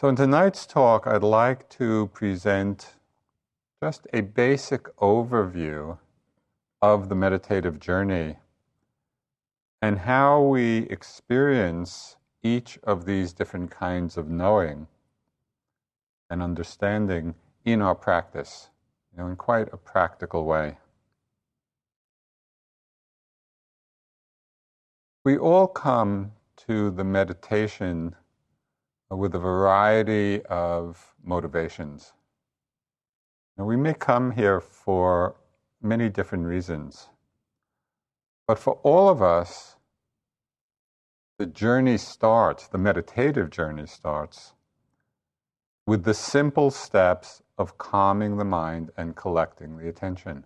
So, in tonight's talk, I'd like to present just a basic overview of the meditative journey and how we experience each of these different kinds of knowing and understanding in our practice, you know, in quite a practical way. We all come to the meditation with a variety of motivations. Now, we may come here for many different reasons, but for all of us, the journey starts, the meditative journey starts, with the simple steps of calming the mind and collecting the attention.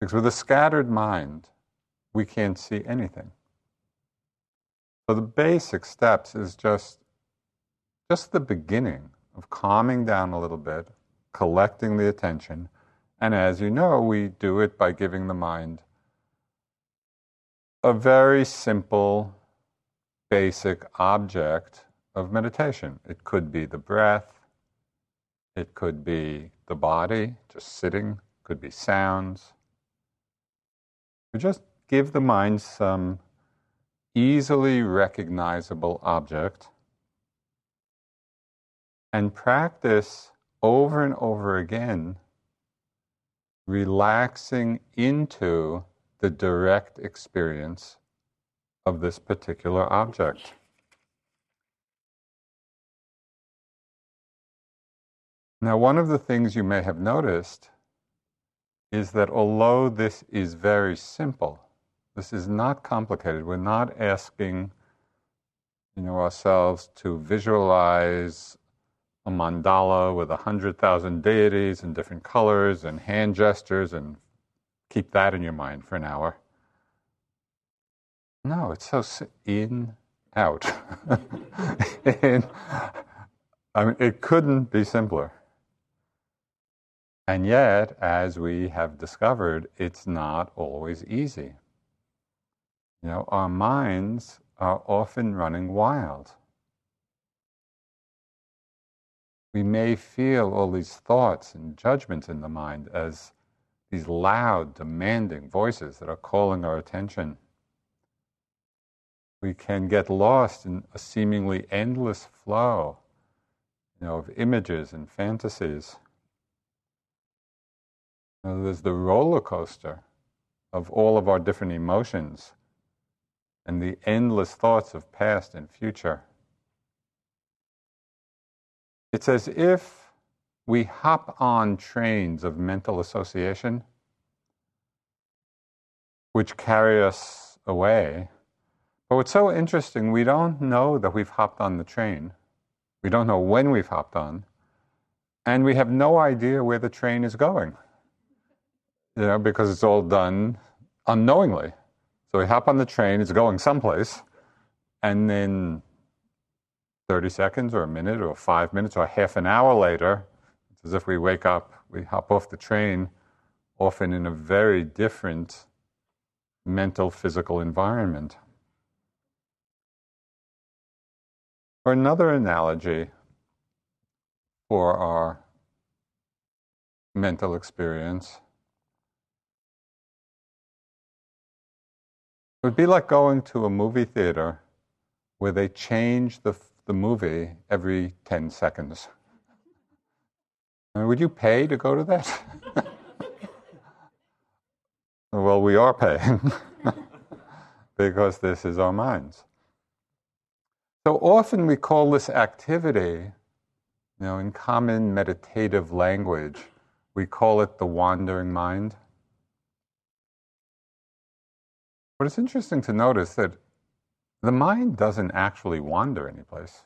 Because with a scattered mind, we can't see anything. So the basic steps is just just the beginning of calming down a little bit, collecting the attention, and as you know, we do it by giving the mind a very simple, basic object of meditation. It could be the breath, it could be the body, just sitting, could be sounds. We just give the mind some easily recognizable object and practice over and over again relaxing into the direct experience of this particular object. Now, one of the things you may have noticed is that although this is very simple, this is not complicated. We're not asking you know, ourselves to visualize a mandala with a hundred thousand deities in different colors and hand gestures and keep that in your mind for an hour. No, it's so in, out. in, I mean, it couldn't be simpler. And yet, as we have discovered, it's not always easy. You know, our minds are often running wild. We may feel all these thoughts and judgments in the mind as these loud, demanding voices that are calling our attention. We can get lost in a seemingly endless flow you know, of images and fantasies. There's the roller coaster of all of our different emotions and the endless thoughts of past and future. It's as if we hop on trains of mental association which carry us away. But what's so interesting, we don't know that we've hopped on the train. We don't know when we've hopped on. And we have no idea where the train is going. You know, because it's all done unknowingly. So we hop on the train, it's going someplace, and then 30 seconds or a minute or five minutes or half an hour later, it's as if we wake up, we hop off the train, often in a very different mental, physical environment. Or another analogy for our mental experience it would be like going to a movie theater where they change the, the movie every 10 seconds. would you pay to go to that? well, we are paying because this is our minds. So often we call this activity, you know, in common meditative language, we call it the wandering mind. But it's interesting to notice that the mind doesn't actually wander anyplace.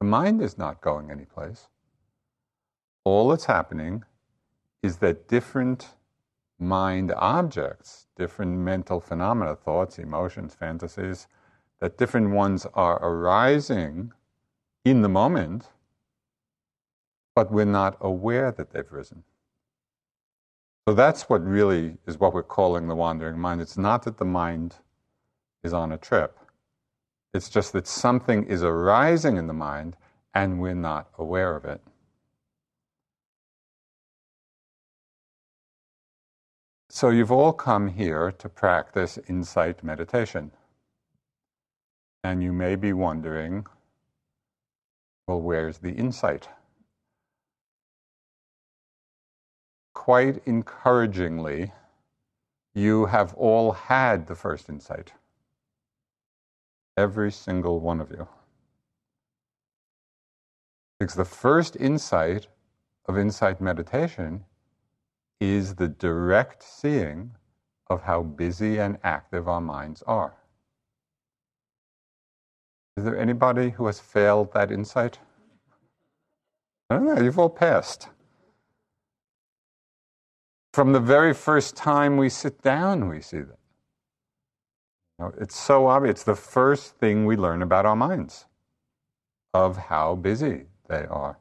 The mind is not going anyplace. All that's happening is that different mind objects, different mental phenomena, thoughts, emotions, fantasies, that different ones are arising in the moment, but we're not aware that they've risen. So that's what really is what we're calling the wandering mind. It's not that the mind is on a trip, it's just that something is arising in the mind and we're not aware of it. So you've all come here to practice insight meditation. And you may be wondering, well, where's the insight? Quite encouragingly, you have all had the first insight. Every single one of you. Because the first insight of insight meditation is the direct seeing of how busy and active our minds are. Is there anybody who has failed that insight? I don't know, you've all passed. From the very first time we sit down, we see that. You know, it's so obvious. It's the first thing we learn about our minds, of how busy they are,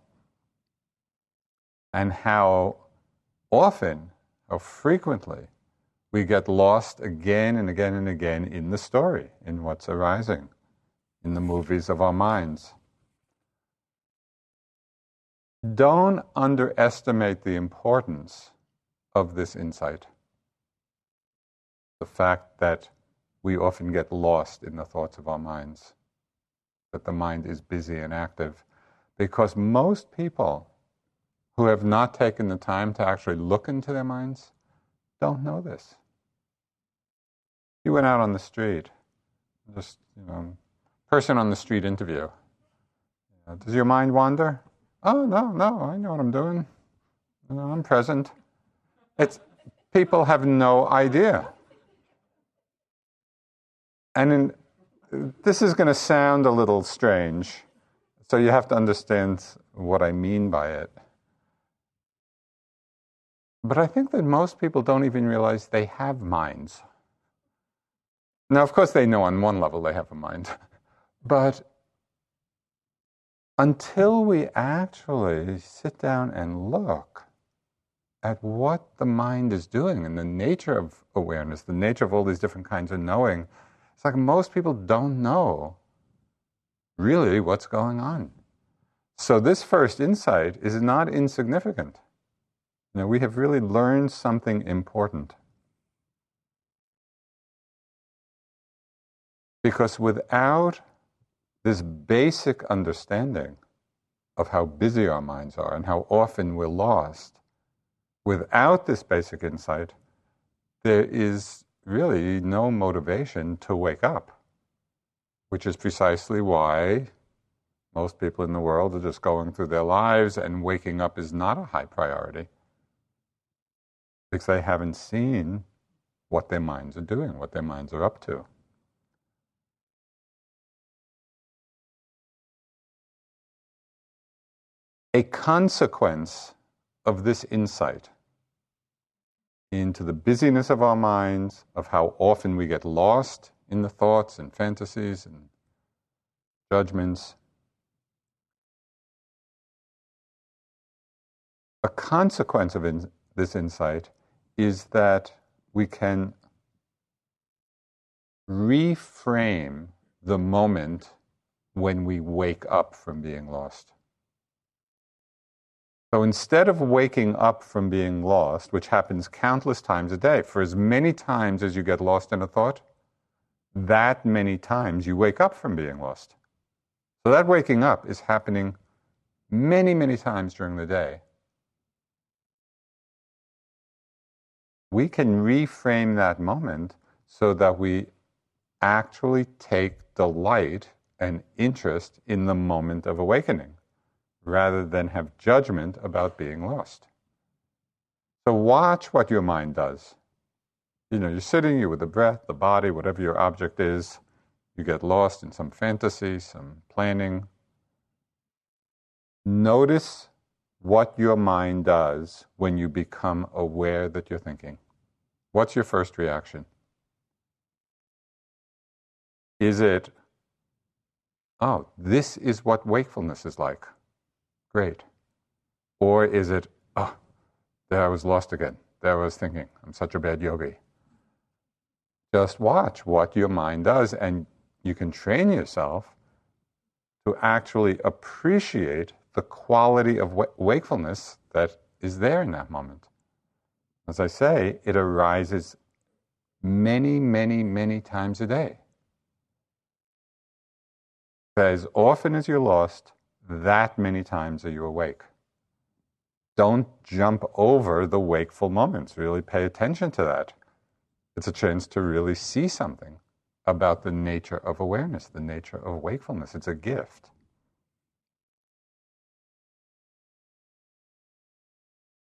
and how often, how frequently, we get lost again and again and again in the story, in what's arising in the movies of our minds. Don't underestimate the importance of this insight. The fact that we often get lost in the thoughts of our minds, that the mind is busy and active, because most people who have not taken the time to actually look into their minds don't know this. You went out on the street, just you know, person on the street interview. Does your mind wander? Oh, no, no, I know what I'm doing. I'm present. It's, people have no idea. And in, this is going to sound a little strange, so you have to understand what I mean by it. But I think that most people don't even realize they have minds. Now, of course, they know on one level they have a mind. But until we actually sit down and look, at what the mind is doing and the nature of awareness, the nature of all these different kinds of knowing, it's like most people don't know really what's going on. So, this first insight is not insignificant. You know, we have really learned something important. Because without this basic understanding of how busy our minds are and how often we're lost, without this basic insight, there is really no motivation to wake up, which is precisely why most people in the world are just going through their lives and waking up is not a high priority because they haven't seen what their minds are doing, what their minds are up to. A consequence of this insight into the busyness of our minds, of how often we get lost in the thoughts and fantasies and judgments. A consequence of in, this insight is that we can reframe the moment when we wake up from being lost. So instead of waking up from being lost, which happens countless times a day, for as many times as you get lost in a thought, that many times you wake up from being lost. So that waking up is happening many, many times during the day. We can reframe that moment so that we actually take delight and interest in the moment of awakening rather than have judgment about being lost. So watch what your mind does. You know, you're sitting, you're with the breath, the body, whatever your object is. You get lost in some fantasy, some planning. Notice what your mind does when you become aware that you're thinking. What's your first reaction? Is it, oh, this is what wakefulness is like? Great. Or is it, oh, there I was lost again. There I was thinking, I'm such a bad yogi. Just watch what your mind does, and you can train yourself to actually appreciate the quality of wakefulness that is there in that moment. As I say, it arises many, many, many times a day. As often as you're lost, that many times are you awake. Don't jump over the wakeful moments. Really pay attention to that. It's a chance to really see something about the nature of awareness, the nature of wakefulness. It's a gift.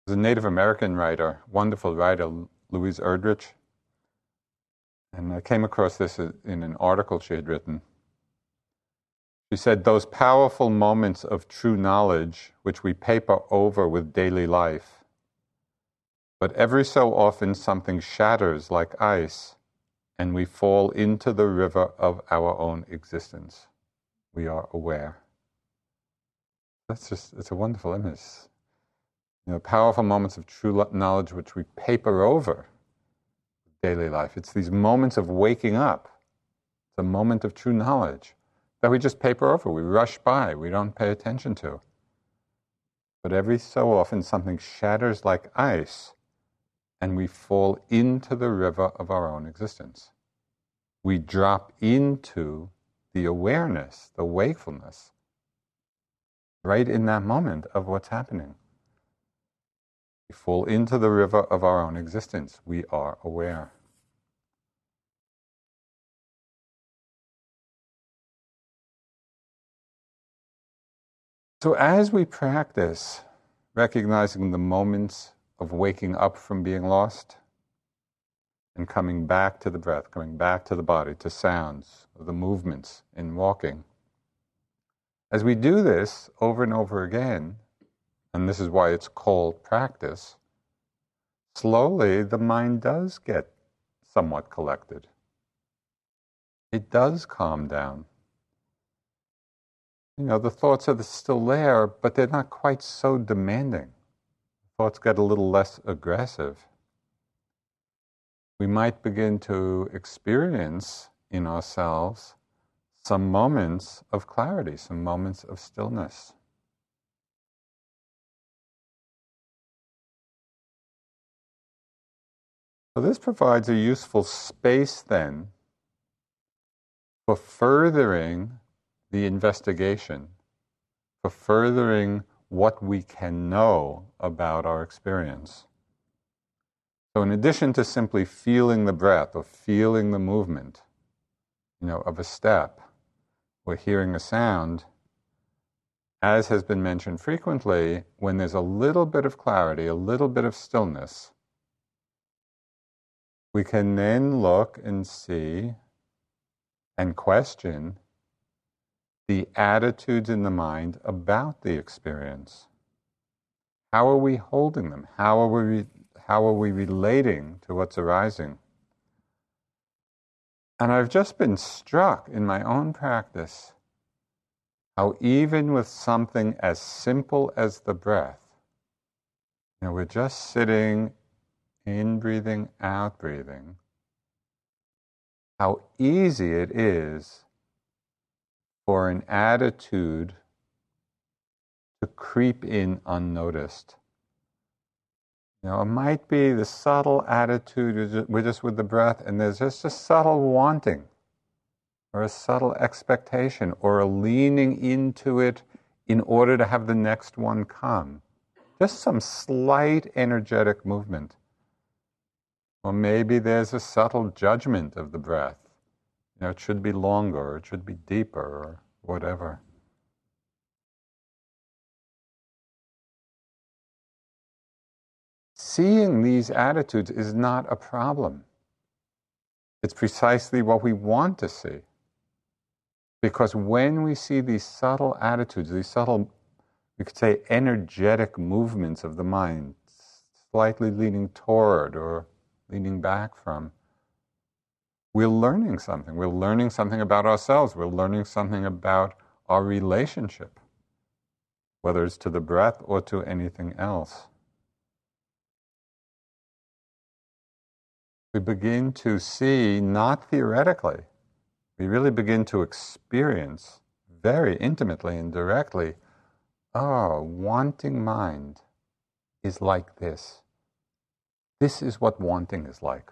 There's a Native American writer, wonderful writer, Louise Erdrich, and I came across this uh, in an article she had written. She said, Those powerful moments of true knowledge which we paper over with daily life. But every so often something shatters like ice, and we fall into the river of our own existence. We are aware. That's just, it's a wonderful image. You know, powerful moments of true knowledge which we paper over daily life. It's these moments of waking up. It's a moment of true knowledge that we just paper over, we rush by, we don't pay attention to. But every so often something shatters like ice and we fall into the river of our own existence. We drop into the awareness, the wakefulness, right in that moment of what's happening. We fall into the river of our own existence. We are aware. So, as we practice recognizing the moments of waking up from being lost and coming back to the breath, coming back to the body, to sounds, the movements in walking, as we do this over and over again, and this is why it's called practice, slowly the mind does get somewhat collected. It does calm down you know, the thoughts are still there, but they're not quite so demanding. thoughts get a little less aggressive, we might begin to experience in ourselves some moments of clarity, some moments of stillness. So, this provides a useful space then for furthering the investigation, for furthering what we can know about our experience. So, in addition to simply feeling the breath or feeling the movement, you know, of a step or hearing a sound, as has been mentioned frequently, when there's a little bit of clarity, a little bit of stillness, we can then look and see and question the attitudes in the mind about the experience. How are we holding them? How are we, how are we relating to what's arising? And I've just been struck in my own practice how, even with something as simple as the breath, you know, we're just sitting, in breathing, out breathing, how easy it is for an attitude to creep in unnoticed. Know, it might be the subtle attitude, we're just with the breath, and there's just a subtle wanting, or a subtle expectation, or a leaning into it in order to have the next one come. Just some slight energetic movement. Or maybe there's a subtle judgment of the breath. You know, it should be longer, it should be deeper, or whatever. Seeing these attitudes is not a problem. It's precisely what we want to see. Because when we see these subtle attitudes, these subtle, we could say, energetic movements of the mind, slightly leaning toward or leaning back from, we're learning something. We're learning something about ourselves. We're learning something about our relationship, whether it's to the breath or to anything else. We begin to see, not theoretically, we really begin to experience very intimately and directly oh, wanting mind is like this. This is what wanting is like.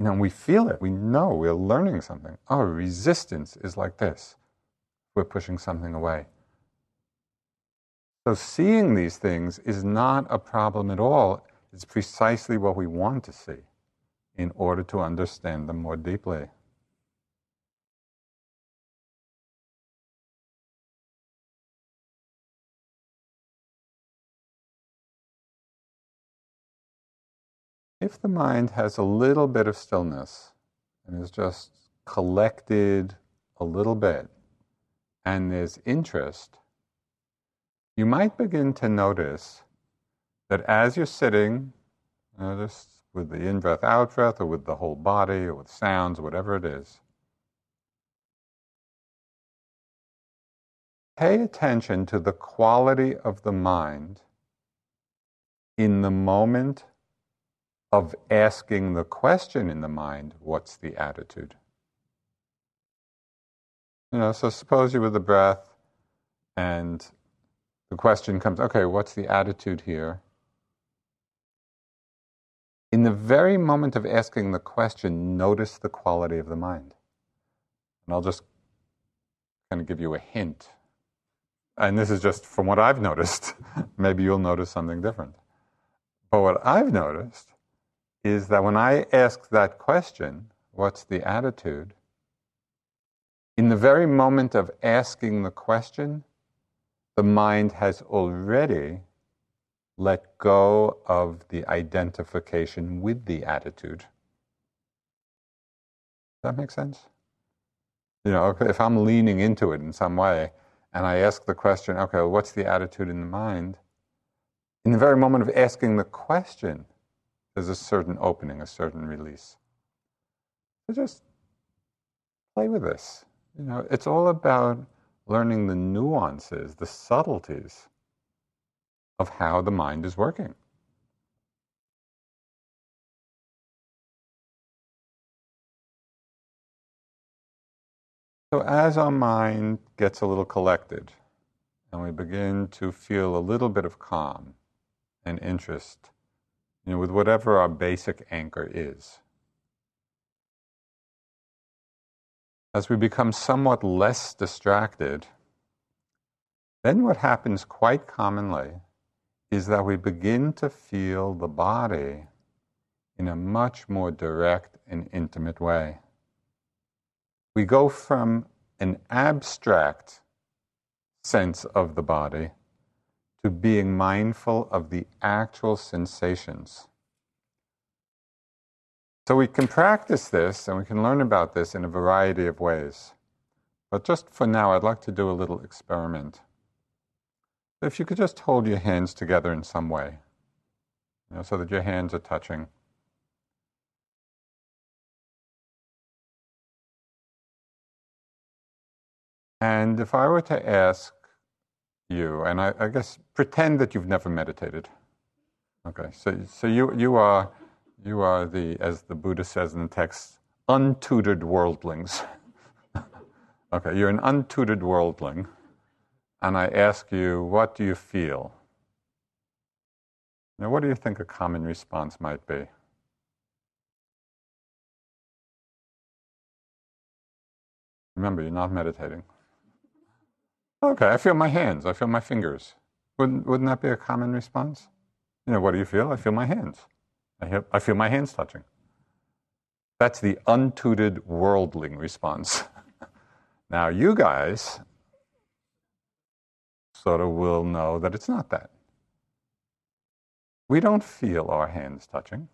You know, we feel it. We know we're learning something. Our resistance is like this. We're pushing something away. So, seeing these things is not a problem at all. It's precisely what we want to see in order to understand them more deeply. If the mind has a little bit of stillness and is just collected a little bit, and there's interest, you might begin to notice that as you're sitting, just with the in breath, out breath, or with the whole body, or with sounds, whatever it is, pay attention to the quality of the mind in the moment of asking the question in the mind, what's the attitude? You know, so suppose you're with the breath and the question comes, okay, what's the attitude here? In the very moment of asking the question, notice the quality of the mind. And I'll just kind of give you a hint. And this is just from what I've noticed. Maybe you'll notice something different. But what I've noticed is that when I ask that question, what's the attitude? In the very moment of asking the question, the mind has already let go of the identification with the attitude. Does that make sense? You know, if I'm leaning into it in some way and I ask the question, okay, what's the attitude in the mind? In the very moment of asking the question, there's a certain opening, a certain release. So just play with this. You know, it's all about learning the nuances, the subtleties of how the mind is working. So, as our mind gets a little collected and we begin to feel a little bit of calm and interest you know, with whatever our basic anchor is, as we become somewhat less distracted, then what happens quite commonly is that we begin to feel the body in a much more direct and intimate way. We go from an abstract sense of the body to being mindful of the actual sensations. So we can practice this and we can learn about this in a variety of ways. But just for now, I'd like to do a little experiment. If you could just hold your hands together in some way, you know, so that your hands are touching. And if I were to ask you, and I, I, guess pretend that you've never meditated. Okay, so so you you are you are the as the Buddha says in the text, untutored worldlings. okay, you're an untutored worldling, and I ask you, what do you feel? Now, what do you think a common response might be? Remember, you're not meditating. Okay, I feel my hands. I feel my fingers. Wouldn't, wouldn't that be a common response? You know, what do you feel? I feel my hands. I, I feel my hands touching. That's the untutored worldling response. now, you guys sort of will know that it's not that. We don't feel our hands touching.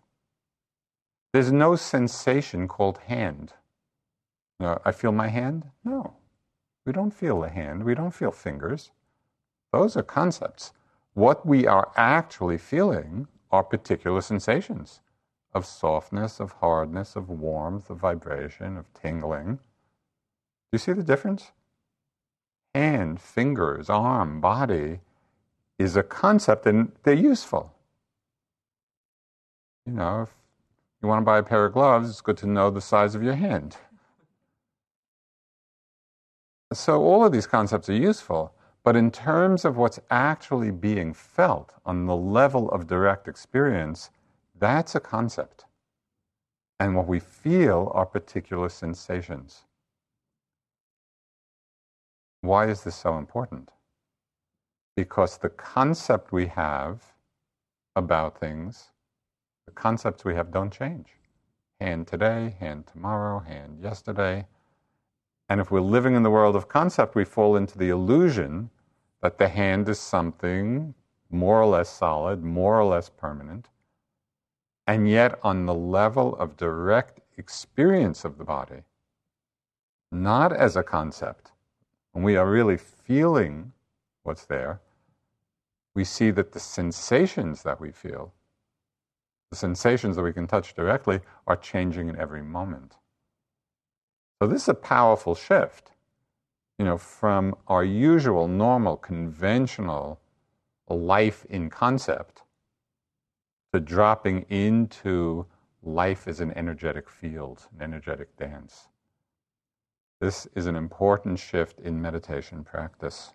There's no sensation called hand. I feel my hand? No. We don't feel the hand, we don't feel fingers. Those are concepts. What we are actually feeling are particular sensations of softness, of hardness, of warmth, of vibration, of tingling. Do you see the difference? Hand, fingers, arm, body is a concept and they're useful. You know, if you want to buy a pair of gloves, it's good to know the size of your hand. So all of these concepts are useful, but in terms of what's actually being felt on the level of direct experience, that's a concept. And what we feel are particular sensations. Why is this so important? Because the concept we have about things, the concepts we have don't change. Hand today, hand tomorrow, hand yesterday and if we're living in the world of concept, we fall into the illusion that the hand is something more or less solid, more or less permanent. And yet, on the level of direct experience of the body, not as a concept, when we are really feeling what's there, we see that the sensations that we feel, the sensations that we can touch directly, are changing in every moment. So this is a powerful shift, you know, from our usual, normal, conventional life in concept to dropping into life as an energetic field, an energetic dance. This is an important shift in meditation practice.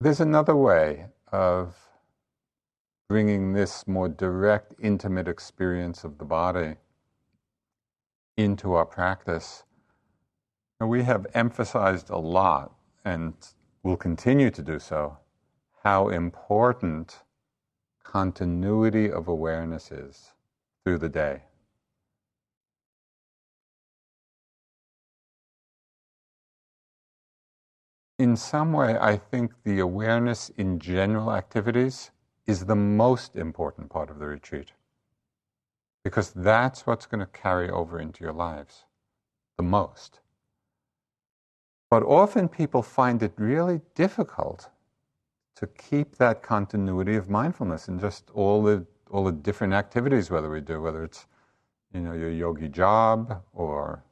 There's another way of bringing this more direct, intimate experience of the body into our practice. And we have emphasized a lot, and will continue to do so, how important continuity of awareness is through the day. In some way, I think the awareness in general activities is the most important part of the retreat. Because that's what's going to carry over into your lives the most. But often people find it really difficult to keep that continuity of mindfulness in just all the all the different activities whether we do, whether it's you know, your yogi job, or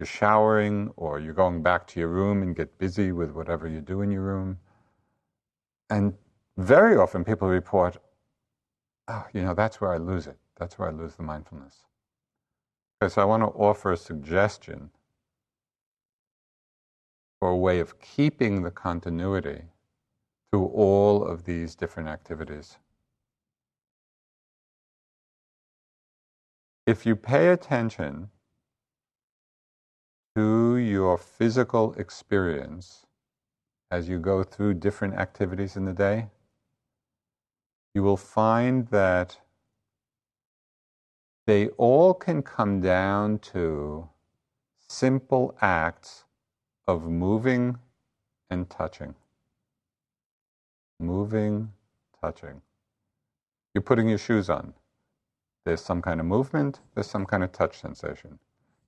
you're showering, or you're going back to your room and get busy with whatever you do in your room. And very often people report, oh, you know, that's where I lose it. That's where I lose the mindfulness. Okay, so I want to offer a suggestion for a way of keeping the continuity through all of these different activities. If you pay attention to your physical experience as you go through different activities in the day, you will find that they all can come down to simple acts of moving and touching. Moving, touching. You're putting your shoes on. There's some kind of movement, there's some kind of touch sensation.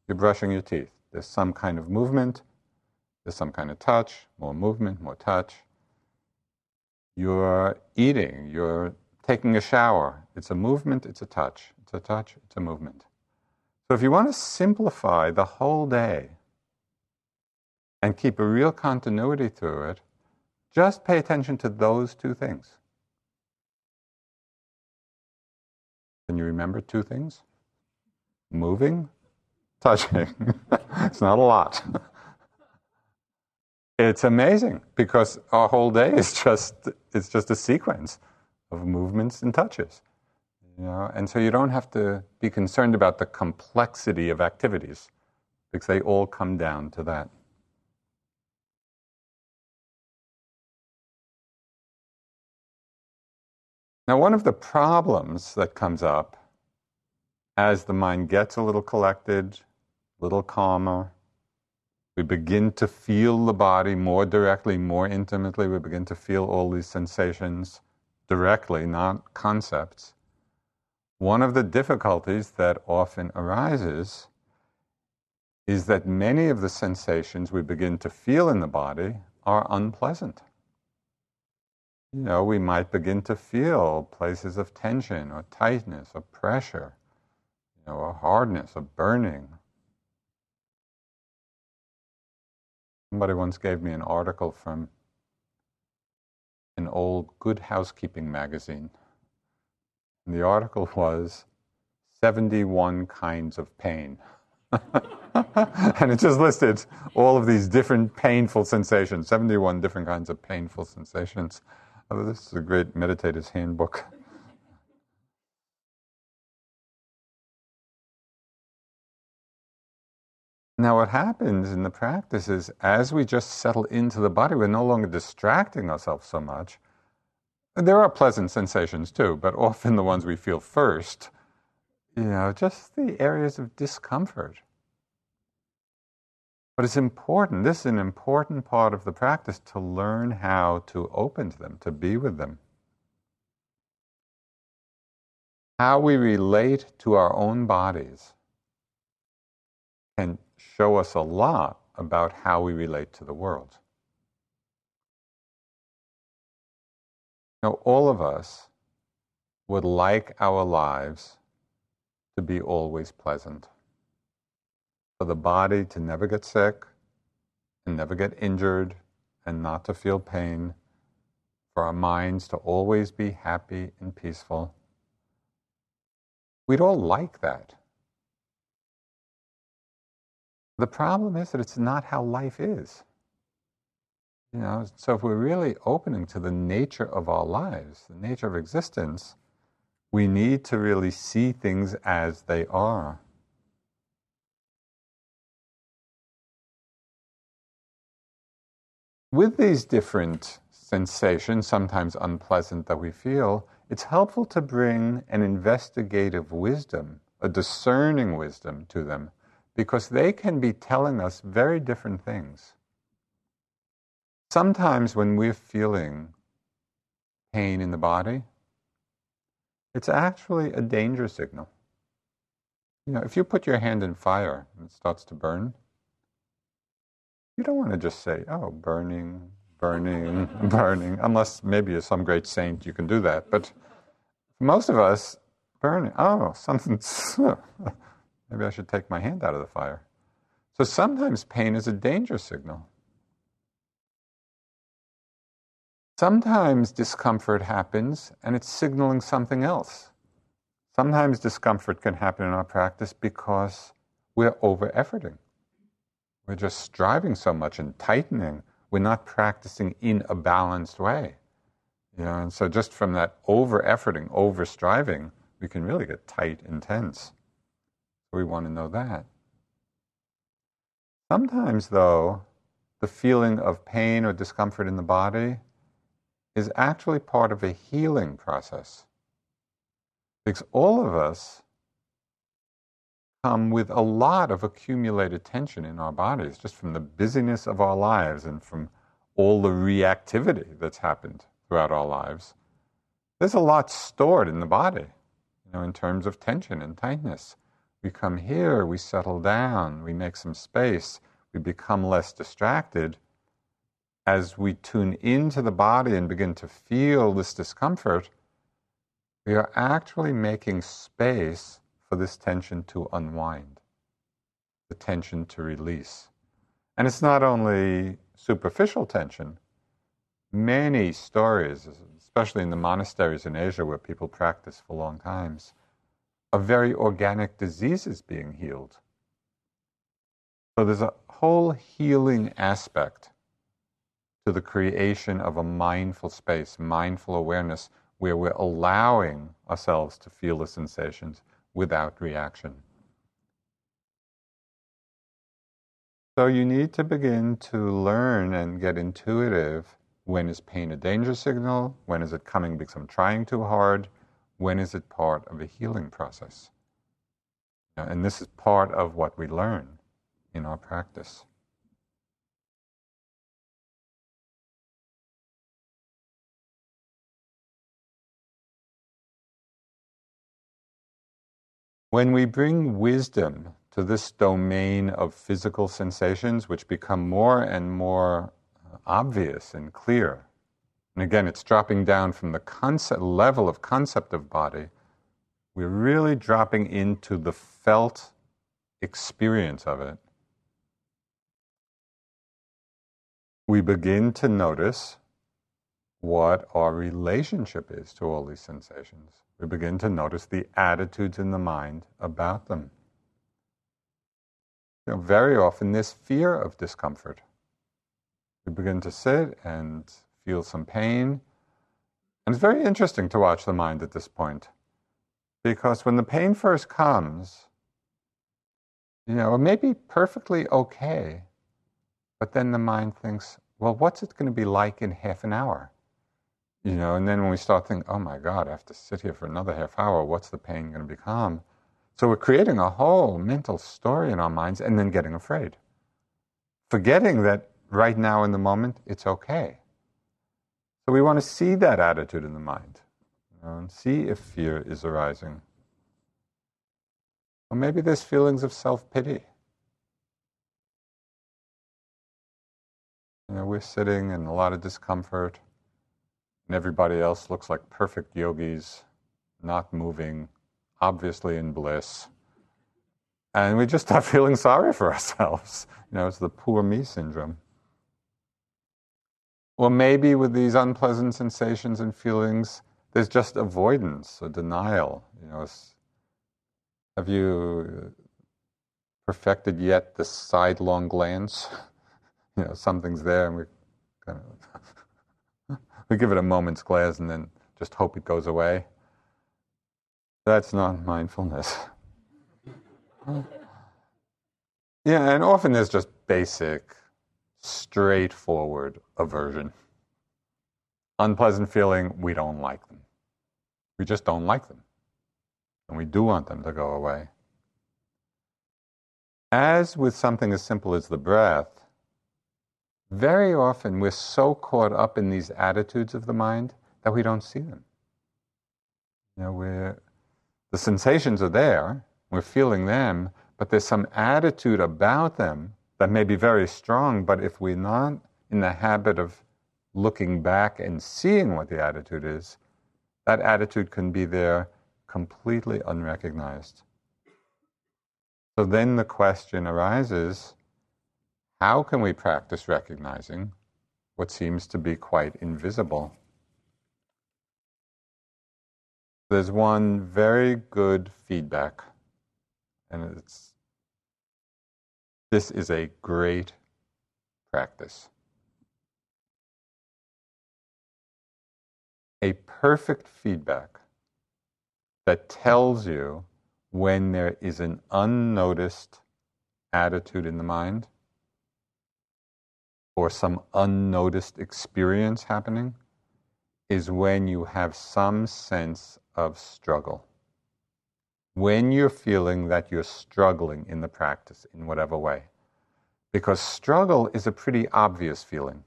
You're brushing your teeth. There's some kind of movement, there's some kind of touch, more movement, more touch. You're eating, you're taking a shower. It's a movement, it's a touch. It's a touch, it's a movement. So if you want to simplify the whole day and keep a real continuity through it, just pay attention to those two things. Can you remember two things? Moving, touching. it's not a lot. it's amazing because our whole day is just it's just a sequence of movements and touches. You know, and so you don't have to be concerned about the complexity of activities because they all come down to that. Now, one of the problems that comes up as the mind gets a little collected, little calmer, we begin to feel the body more directly, more intimately. We begin to feel all these sensations directly, not concepts. One of the difficulties that often arises is that many of the sensations we begin to feel in the body are unpleasant you know, we might begin to feel places of tension or tightness or pressure, you know, a hardness, a burning. Somebody once gave me an article from an old Good Housekeeping magazine. And the article was 71 kinds of pain. and it just listed all of these different painful sensations, 71 different kinds of painful sensations. Oh, this is a great meditator's handbook. Now, what happens in the practice is as we just settle into the body, we're no longer distracting ourselves so much. There are pleasant sensations too, but often the ones we feel first, you know, just the areas of discomfort. But it's important, this is an important part of the practice to learn how to open to them, to be with them. How we relate to our own bodies can show us a lot about how we relate to the world. Now, all of us would like our lives to be always pleasant for the body to never get sick and never get injured and not to feel pain, for our minds to always be happy and peaceful. We'd all like that. The problem is that it's not how life is. You know, so if we're really opening to the nature of our lives, the nature of existence, we need to really see things as they are. with these different sensations, sometimes unpleasant, that we feel, it's helpful to bring an investigative wisdom, a discerning wisdom to them, because they can be telling us very different things. Sometimes when we're feeling pain in the body, it's actually a danger signal. You know, if you put your hand in fire and it starts to burn, you don't want to just say, oh, burning, burning, burning, unless maybe you're some great saint, you can do that. But most of us, burning, oh, something's, Maybe I should take my hand out of the fire. So sometimes pain is a danger signal. Sometimes discomfort happens and it's signaling something else. Sometimes discomfort can happen in our practice because we're over efforting. We're just striving so much and tightening. We're not practicing in a balanced way. You know, and so just from that over efforting, over striving, we can really get tight and tense. We want to know that. Sometimes, though, the feeling of pain or discomfort in the body is actually part of a healing process. Because all of us come with a lot of accumulated tension in our bodies just from the busyness of our lives and from all the reactivity that's happened throughout our lives. There's a lot stored in the body, you know, in terms of tension and tightness. We come here, we settle down, we make some space, we become less distracted. As we tune into the body and begin to feel this discomfort, we are actually making space for this tension to unwind, the tension to release. And it's not only superficial tension. Many stories, especially in the monasteries in Asia where people practice for long times, of very organic diseases being healed. So there's a whole healing aspect to the creation of a mindful space, mindful awareness, where we're allowing ourselves to feel the sensations without reaction. So you need to begin to learn and get intuitive when is pain a danger signal? When is it coming because I'm trying too hard? When is it part of a healing process? And this is part of what we learn in our practice. When we bring wisdom to this domain of physical sensations, which become more and more uh, obvious and clear, and again, it's dropping down from the concept level of concept of body. We're really dropping into the felt experience of it. We begin to notice what our relationship is to all these sensations. We begin to notice the attitudes in the mind about them. You know, very often, this fear of discomfort. We begin to sit and feel some pain. And it's very interesting to watch the mind at this point. Because when the pain first comes, you know, it may be perfectly okay, but then the mind thinks, well, what's it going to be like in half an hour? You know, and then when we start thinking, oh my God, I have to sit here for another half hour, what's the pain going to become? So we're creating a whole mental story in our minds and then getting afraid, forgetting that right now in the moment, it's okay. So we want to see that attitude in the mind and see if fear is arising. Or maybe there's feelings of self pity. You know, we're sitting in a lot of discomfort, and everybody else looks like perfect yogis, not moving, obviously in bliss. And we just start feeling sorry for ourselves. You know, it's the poor me syndrome. Or maybe with these unpleasant sensations and feelings, there's just avoidance or denial. You know, have you uh, perfected yet the sidelong glance? You know, something's there, and we kind of we give it a moment's glance and then just hope it goes away. That's not mindfulness. yeah, and often there's just basic straightforward aversion. Unpleasant feeling, we don't like them. We just don't like them. And we do want them to go away. As with something as simple as the breath, very often we're so caught up in these attitudes of the mind that we don't see them. You know, we're, the sensations are there, we're feeling them, but there's some attitude about them that may be very strong, but if we're not in the habit of looking back and seeing what the attitude is, that attitude can be there completely unrecognized. So then the question arises how can we practice recognizing what seems to be quite invisible? There's one very good feedback, and it's this is a great practice. A perfect feedback that tells you when there is an unnoticed attitude in the mind or some unnoticed experience happening is when you have some sense of struggle. When you're feeling that you're struggling in the practice in whatever way. Because struggle is a pretty obvious feeling.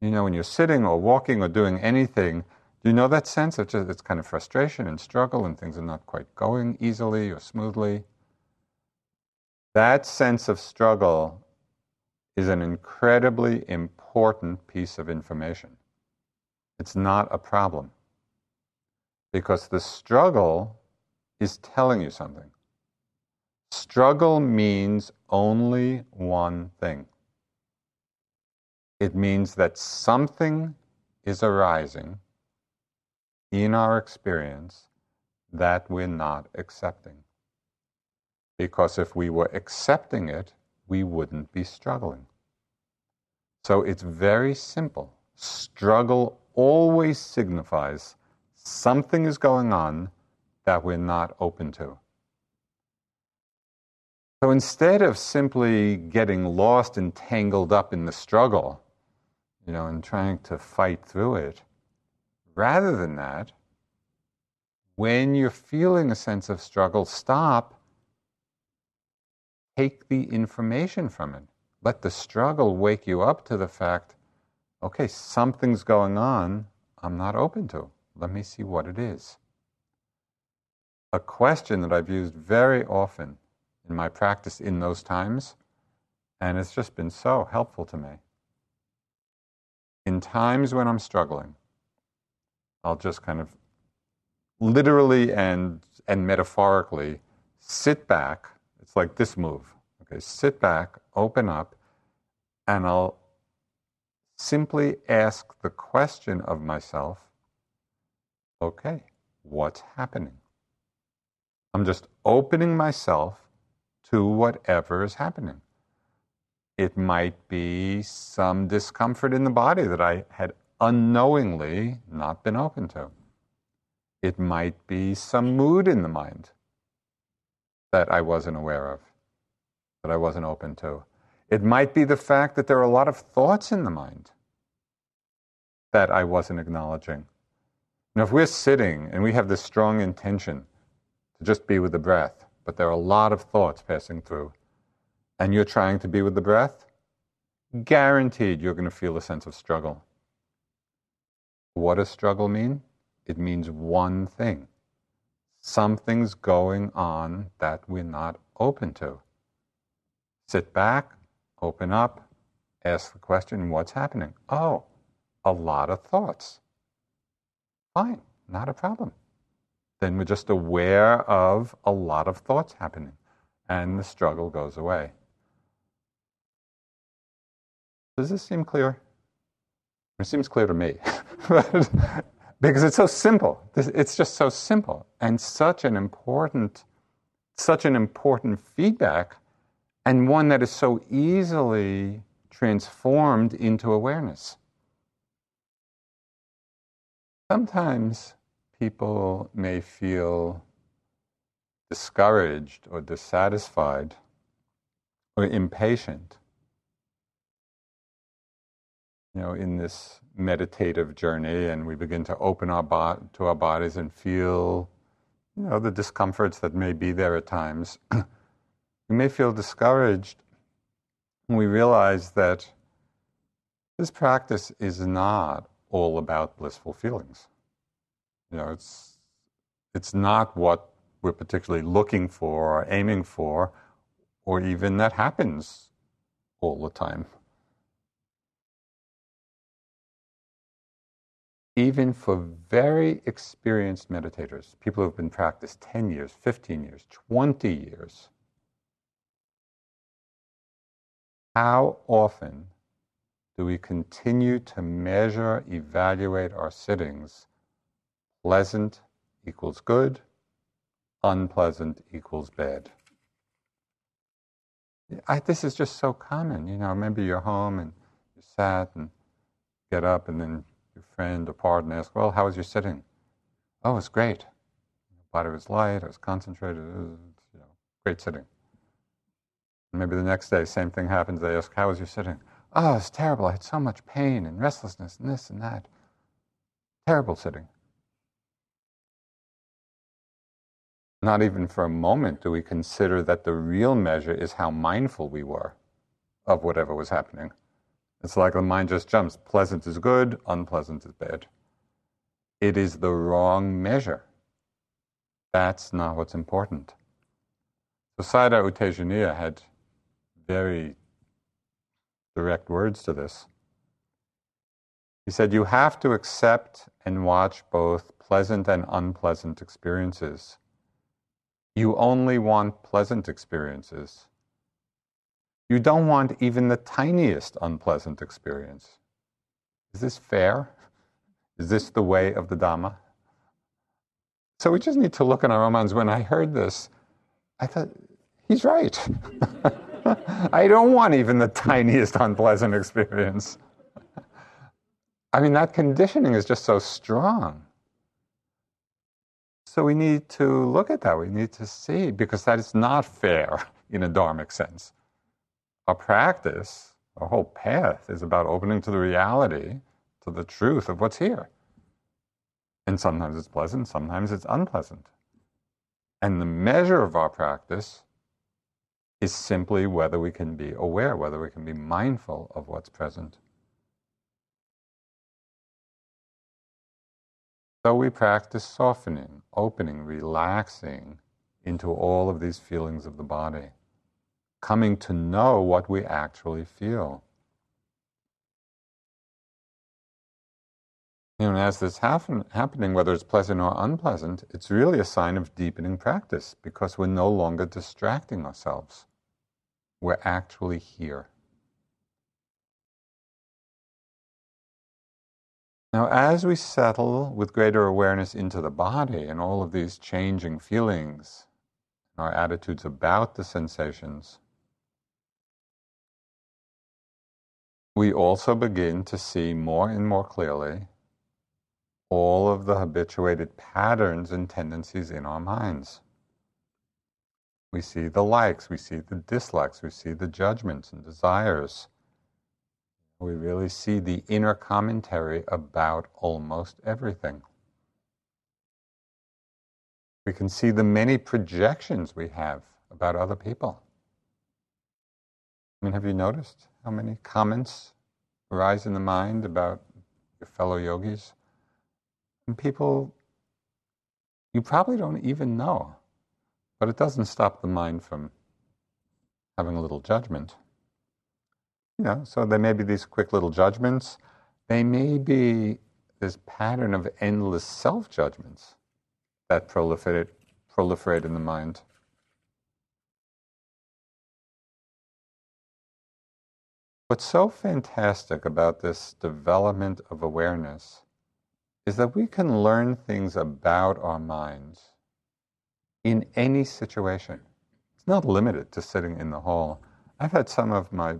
You know, when you're sitting or walking or doing anything, do you know that sense of just it's kind of frustration and struggle and things are not quite going easily or smoothly? That sense of struggle is an incredibly important piece of information. It's not a problem. Because the struggle is telling you something. Struggle means only one thing it means that something is arising in our experience that we're not accepting. Because if we were accepting it, we wouldn't be struggling. So it's very simple. Struggle always signifies something is going on that we're not open to. So instead of simply getting lost and tangled up in the struggle, you know, and trying to fight through it, rather than that, when you're feeling a sense of struggle, stop, take the information from it. Let the struggle wake you up to the fact okay, something's going on I'm not open to. Let me see what it is. A question that I've used very often in my practice in those times, and it's just been so helpful to me. In times when I'm struggling, I'll just kind of literally and, and metaphorically sit back. It's like this move. Okay, sit back, open up, and I'll simply ask the question of myself okay, what's happening? I'm just opening myself to whatever is happening. It might be some discomfort in the body that I had unknowingly not been open to. It might be some mood in the mind that I wasn't aware of, that I wasn't open to. It might be the fact that there are a lot of thoughts in the mind that I wasn't acknowledging. Now, if we're sitting and we have this strong intention to just be with the breath, but there are a lot of thoughts passing through, and you're trying to be with the breath, guaranteed you're going to feel a sense of struggle. What does struggle mean? It means one thing something's going on that we're not open to. Sit back, open up, ask the question what's happening? Oh, a lot of thoughts. Fine, not a problem. Then we're just aware of a lot of thoughts happening, and the struggle goes away. Does this seem clear? It seems clear to me. because it's so simple. It's just so simple and such an important, such an important feedback, and one that is so easily transformed into awareness. Sometimes people may feel discouraged or dissatisfied or impatient you know, in this meditative journey, and we begin to open our bo- to our bodies and feel, you know, the discomforts that may be there at times. we may feel discouraged when we realize that this practice is not all about blissful feelings. You know, it's it's not what we're particularly looking for or aiming for, or even that happens all the time. even for very experienced meditators, people who have been practiced 10 years, 15 years, 20 years, How often do we continue to measure, evaluate our sittings? Pleasant equals good, unpleasant equals bad. I, this is just so common. You know, maybe you're home and you're sat and get up, and then your friend or partner asks, Well, how was your sitting? Oh, it's great. The body was light, I was concentrated, it was, you know, great sitting. And maybe the next day, same thing happens. They ask, How was your sitting? Oh, it's terrible. I had so much pain and restlessness and this and that. Terrible sitting. Not even for a moment do we consider that the real measure is how mindful we were of whatever was happening. It's like the mind just jumps. Pleasant is good, unpleasant is bad. It is the wrong measure. That's not what's important. So Sayadaw U Tejaniya had very direct words to this. He said, You have to accept and watch both pleasant and unpleasant experiences you only want pleasant experiences. You don't want even the tiniest unpleasant experience. Is this fair? Is this the way of the Dhamma? So we just need to look in our own minds. When I heard this, I thought, he's right. I don't want even the tiniest unpleasant experience. I mean, that conditioning is just so strong. So we need to look at that. We need to see, because that is not fair in a dharmic sense. Our practice, our whole path, is about opening to the reality, to the truth of what's here. And sometimes it's pleasant, sometimes it's unpleasant. And the measure of our practice is simply whether we can be aware, whether we can be mindful of what's present. So we practice softening, opening, relaxing into all of these feelings of the body, coming to know what we actually feel. Know, as this happen, happening, whether it's pleasant or unpleasant, it's really a sign of deepening practice because we're no longer distracting ourselves. We're actually here. Now, as we settle with greater awareness into the body and all of these changing feelings, our attitudes about the sensations, we also begin to see more and more clearly all of the habituated patterns and tendencies in our minds. We see the likes, we see the dislikes, we see the judgments and desires we really see the inner commentary about almost everything. We can see the many projections we have about other people. I mean, have you noticed how many comments arise in the mind about your fellow yogis? And people you probably don't even know, but it doesn't stop the mind from having a little judgment. You know, so there may be these quick little judgments. They may be this pattern of endless self judgments that proliferate, proliferate in the mind. What's so fantastic about this development of awareness is that we can learn things about our minds in any situation. It's not limited to sitting in the hall. I've had some of my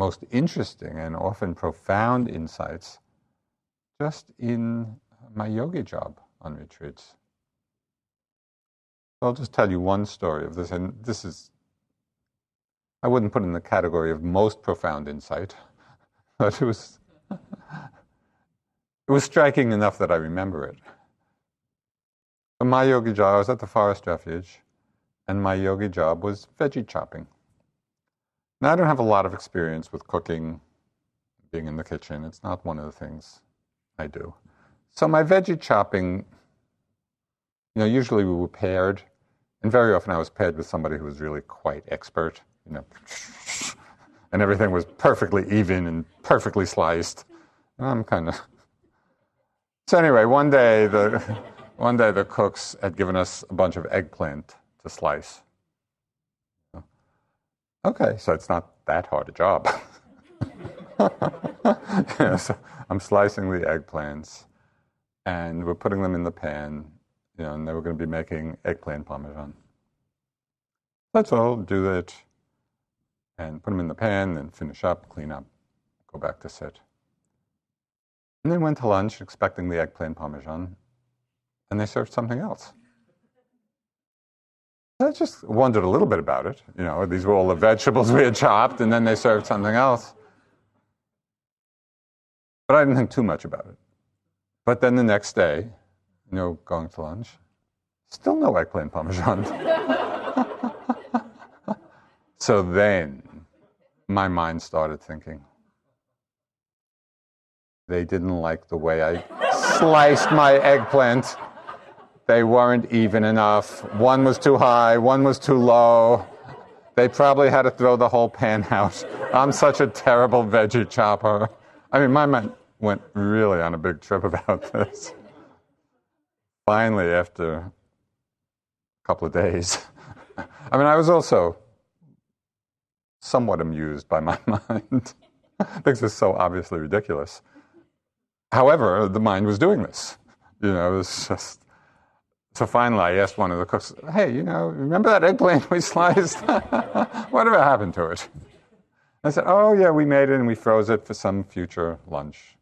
most interesting and often profound insights just in my yogi job on retreats. I'll just tell you one story of this, and this is, I wouldn't put in the category of most profound insight, but it was, it was striking enough that I remember it. So my yogi job, I was at the forest refuge, and my yogi job was veggie chopping. Now, I don't have a lot of experience with cooking, being in the kitchen. It's not one of the things I do. So my veggie chopping, you know, usually we were paired, and very often I was paired with somebody who was really quite expert, you know, and everything was perfectly even and perfectly sliced. And I'm kind of. So anyway, one day the one day the cooks had given us a bunch of eggplant to slice. Okay, so it's not that hard a job. yeah, so I'm slicing the eggplants and we're putting them in the pan, you know, and then we're going to be making eggplant parmesan. Let's all do that and put them in the pan, then finish up, clean up, go back to sit. And then went to lunch expecting the eggplant parmesan, and they served something else. I just wondered a little bit about it. You know, these were all the vegetables we had chopped, and then they served something else. But I didn't think too much about it. But then the next day, you know, going to lunch, still no eggplant parmesan. so then my mind started thinking. They didn't like the way I sliced my eggplant. They weren't even enough. One was too high, one was too low. They probably had to throw the whole pan out. I'm such a terrible veggie chopper. I mean, my mind went really on a big trip about this. Finally, after a couple of days, I mean, I was also somewhat amused by my mind because it's so obviously ridiculous. However, the mind was doing this. You know, it was just. So finally, I asked one of the cooks, "Hey, you know, remember that eggplant we sliced? Whatever happened to it?" I said, "Oh yeah, we made it and we froze it for some future lunch."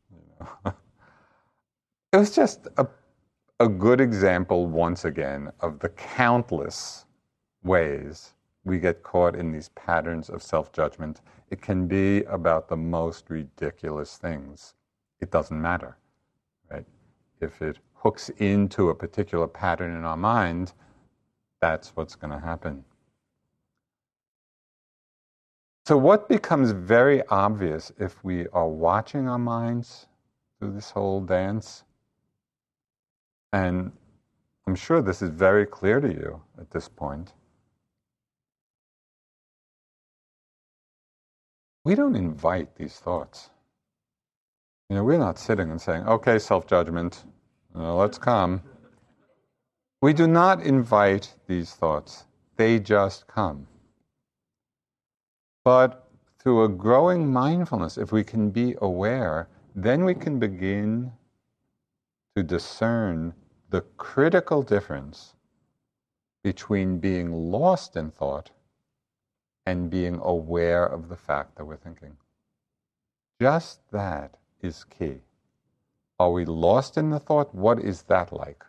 It was just a, a good example, once again, of the countless ways we get caught in these patterns of self judgment. It can be about the most ridiculous things. It doesn't matter, right? If it hooks into a particular pattern in our mind, that's what's going to happen. So, what becomes very obvious if we are watching our minds through this whole dance? And I'm sure this is very clear to you at this point. we don't invite these thoughts. You know, we're not sitting and saying, okay, self judgment, Uh, let's come. We do not invite these thoughts, they just come. But through a growing mindfulness, if we can be aware, then we can begin to discern the critical difference between being lost in thought and being aware of the fact that we're thinking. Just that is key. Are we lost in the thought? What is that like?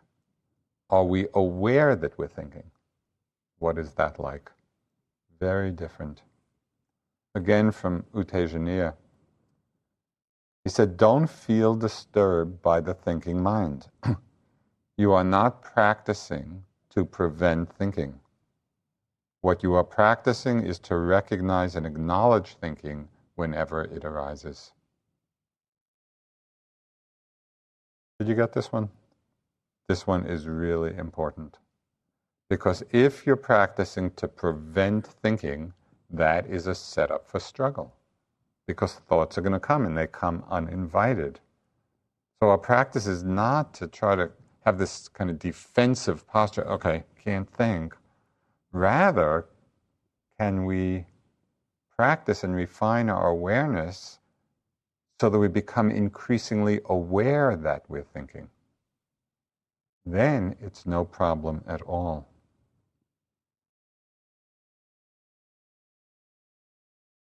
Are we aware that we're thinking? What is that like? Very different. Again from U Tejaniya. He said, Don't feel disturbed by the thinking mind. you are not practicing to prevent thinking. What you are practicing is to recognize and acknowledge thinking whenever it arises. Did you get this one? This one is really important. Because if you're practicing to prevent thinking, that is a setup for struggle. Because thoughts are going to come and they come uninvited. So our practice is not to try to have this kind of defensive posture. Okay, can't think. Rather, can we practice and refine our awareness so that we become increasingly aware that we're thinking? Then it's no problem at all.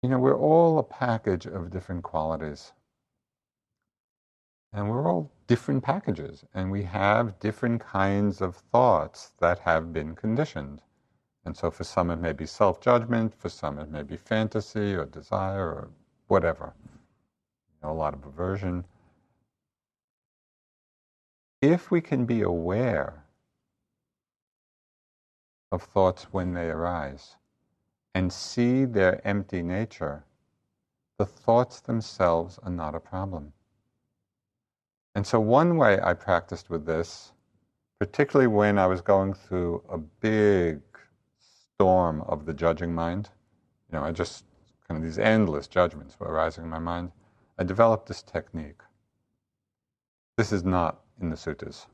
You know, we're all a package of different qualities. And we're all different packages, and we have different kinds of thoughts that have been conditioned. And so for some it may be self judgment, for some it may be fantasy or desire or whatever. Know, a lot of aversion. If we can be aware of thoughts when they arise and see their empty nature, the thoughts themselves are not a problem. And so, one way I practiced with this, particularly when I was going through a big storm of the judging mind. You know, I just kind of these endless judgments were arising in my mind. I developed this technique. This is not in the suttas.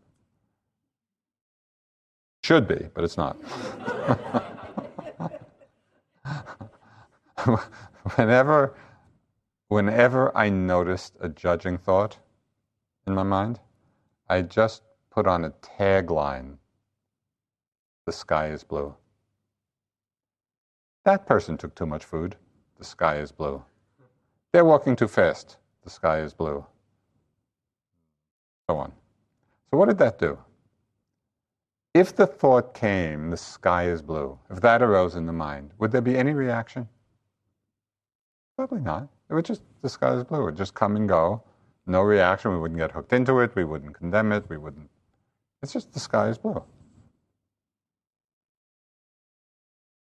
Should be, but it's not. whenever, whenever I noticed a judging thought in my mind, I just put on a tagline The sky is blue. That person took too much food. The sky is blue. They're walking too fast. The sky is blue. So on. So, what did that do? If the thought came, the sky is blue, if that arose in the mind, would there be any reaction? Probably not. It would just, the sky is blue. It would just come and go. No reaction. We wouldn't get hooked into it. We wouldn't condemn it. We wouldn't. It's just the sky is blue.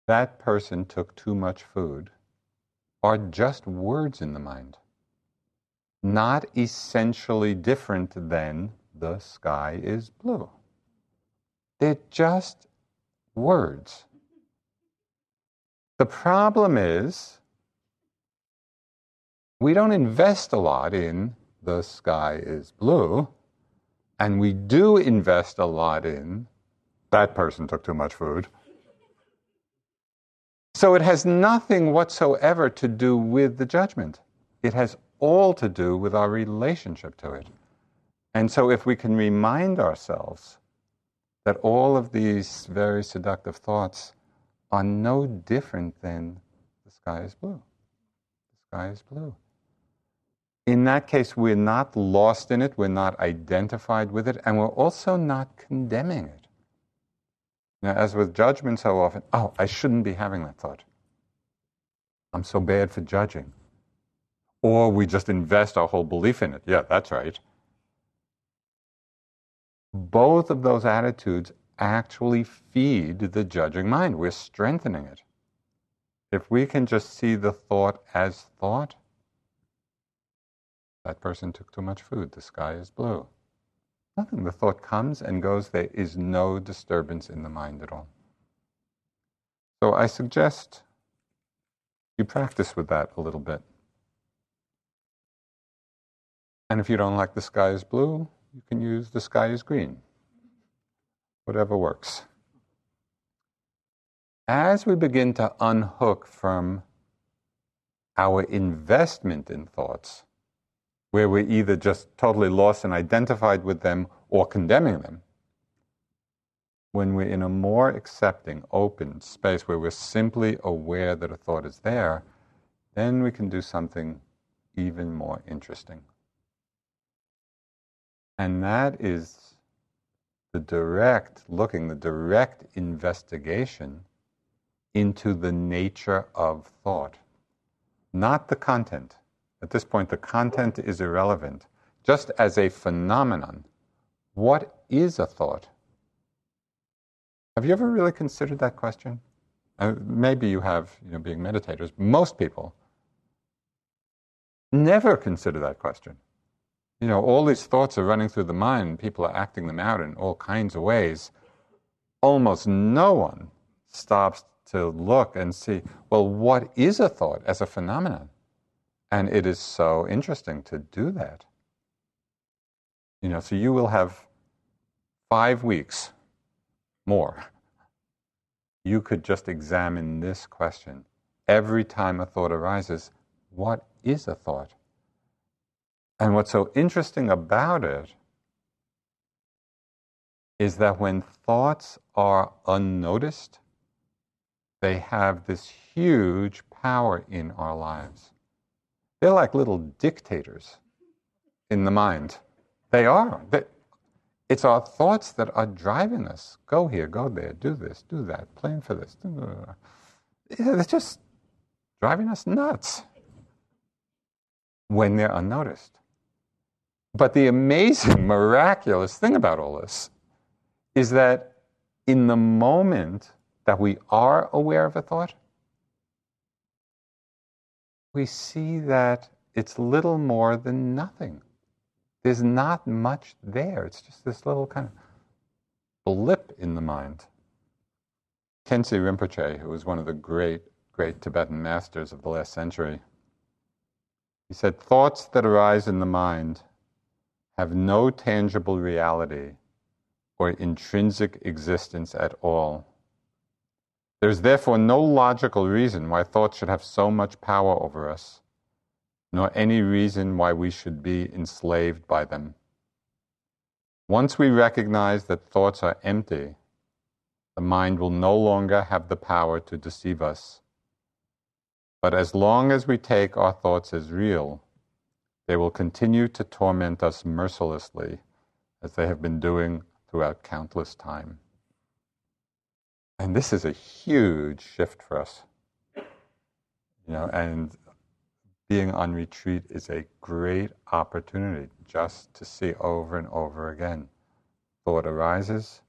That person took too much food are just words in the mind, not essentially different than the sky is blue. They're just words. The problem is, we don't invest a lot in the sky is blue, and we do invest a lot in that person took too much food. So it has nothing whatsoever to do with the judgment. It has all to do with our relationship to it. And so if we can remind ourselves that all of these very seductive thoughts are no different than the sky is blue. The sky is blue. In that case, we're not lost in it, we're not identified with it, and we're also not condemning it. Now, as with judgment so often, oh, I shouldn't be having that thought. I'm so bad for judging. Or we just invest our whole belief in it. Yeah, that's right both of those attitudes actually feed the judging mind. We're strengthening it. If we can just see the thought as thought, that person took too much food, the sky is blue. Nothing. The thought comes and goes. There is no disturbance in the mind at all. So I suggest you practice with that a little bit. And if you don't like the sky is blue, you can use the sky is green. Whatever works. As we begin to unhook from our investment in thoughts, where we're either just totally lost and identified with them or condemning them, when we're in a more accepting, open space where we're simply aware that a thought is there, then we can do something even more interesting. And that is the direct looking, the direct investigation into the nature of thought, not the content. At this point, the content is irrelevant. Just as a phenomenon, what is a thought? Have you ever really considered that question? Uh, maybe you have, you know, being meditators. Most people never consider that question you know, all these thoughts are running through the mind, people are acting them out in all kinds of ways. Almost no one stops to look and see, well, what is a thought as a phenomenon? And it is so interesting to do that. You know, so you will have five weeks more. You could just examine this question. Every time a thought arises, what is a thought? And what's so interesting about it is that when thoughts are unnoticed, they have this huge power in our lives. They're like little dictators in the mind. They are. They, it's our thoughts that are driving us. Go here, go there, do this, do that, plan for this. Yeah, they're just driving us nuts when they're unnoticed. But the amazing, miraculous thing about all this is that in the moment that we are aware of a thought, we see that it's little more than nothing. There's not much there. It's just this little kind of blip in the mind. Khyentse Rinpoche, who was one of the great, great Tibetan masters of the last century, he said, Thoughts that arise in the mind have no tangible reality or intrinsic existence at all. There is therefore no logical reason why thoughts should have so much power over us, nor any reason why we should be enslaved by them. Once we recognize that thoughts are empty, the mind will no longer have the power to deceive us. But as long as we take our thoughts as real, they will continue to torment us mercilessly, as they have been doing throughout countless time. And this is a huge shift for us. You know, and being on retreat is a great opportunity just to see over and over again. Thought arises,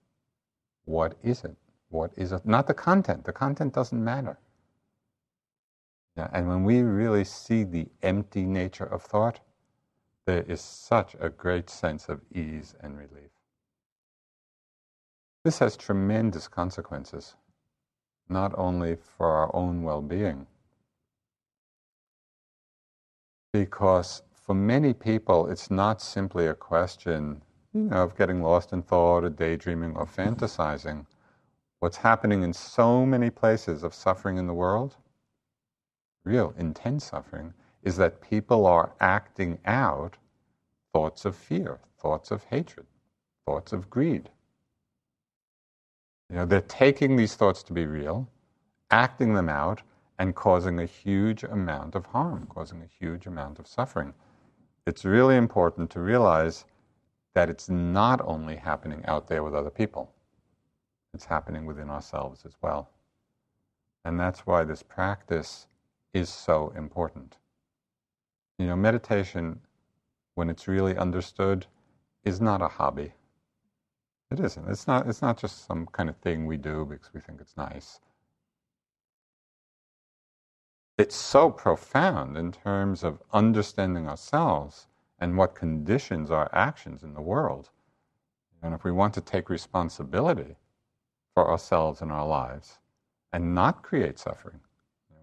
what is it? What is it? Not the content. The content doesn't matter. Yeah, and when we really see the empty nature of thought, there is such a great sense of ease and relief. This has tremendous consequences, not only for our own well being, because for many people, it's not simply a question you know, of getting lost in thought or daydreaming or fantasizing. What's happening in so many places of suffering in the world, real intense suffering, is that people are acting out thoughts of fear, thoughts of hatred, thoughts of greed. You know, they're taking these thoughts to be real, acting them out, and causing a huge amount of harm, causing a huge amount of suffering. It's really important to realize that it's not only happening out there with other people, it's happening within ourselves as well. And that's why this practice is so important. You know, meditation, when it's really understood, is not a hobby. It isn't. It's not, it's not just some kind of thing we do because we think it's nice. It's so profound in terms of understanding ourselves and what conditions our actions in the world. And if we want to take responsibility for ourselves and our lives and not create suffering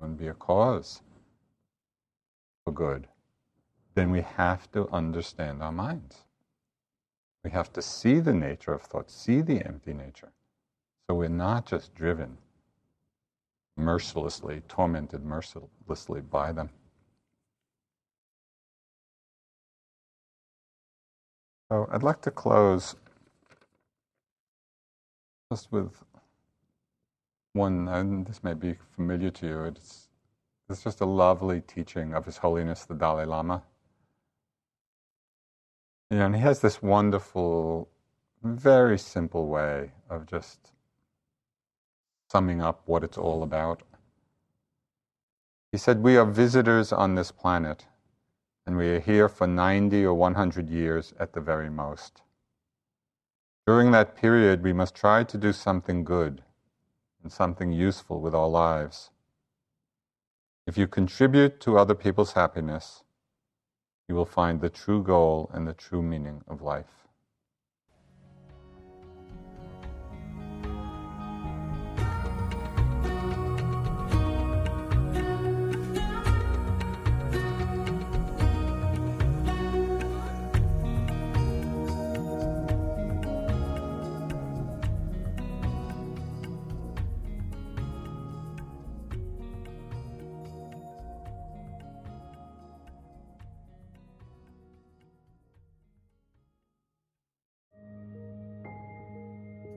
and be a cause for good, then we have to understand our minds. We have to see the nature of thought, see the empty nature. So we're not just driven mercilessly, tormented mercilessly by them. So I'd like to close just with one, and this may be familiar to you. It's, it's just a lovely teaching of His Holiness the Dalai Lama. You know, and he has this wonderful, very simple way of just summing up what it's all about. He said, We are visitors on this planet and we are here for 90 or 100 years at the very most. During that period, we must try to do something good and something useful with our lives. If you contribute to other people's happiness, you will find the true goal and the true meaning of life.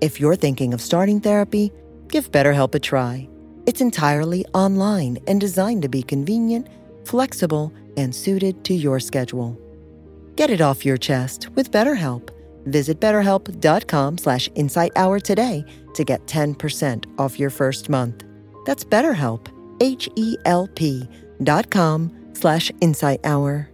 If you're thinking of starting therapy, give BetterHelp a try. It's entirely online and designed to be convenient, flexible, and suited to your schedule. Get it off your chest with BetterHelp. Visit betterhelp.com slash insighthour today to get 10% off your first month. That's BetterHelp, H-E-L-P dot com slash insighthour.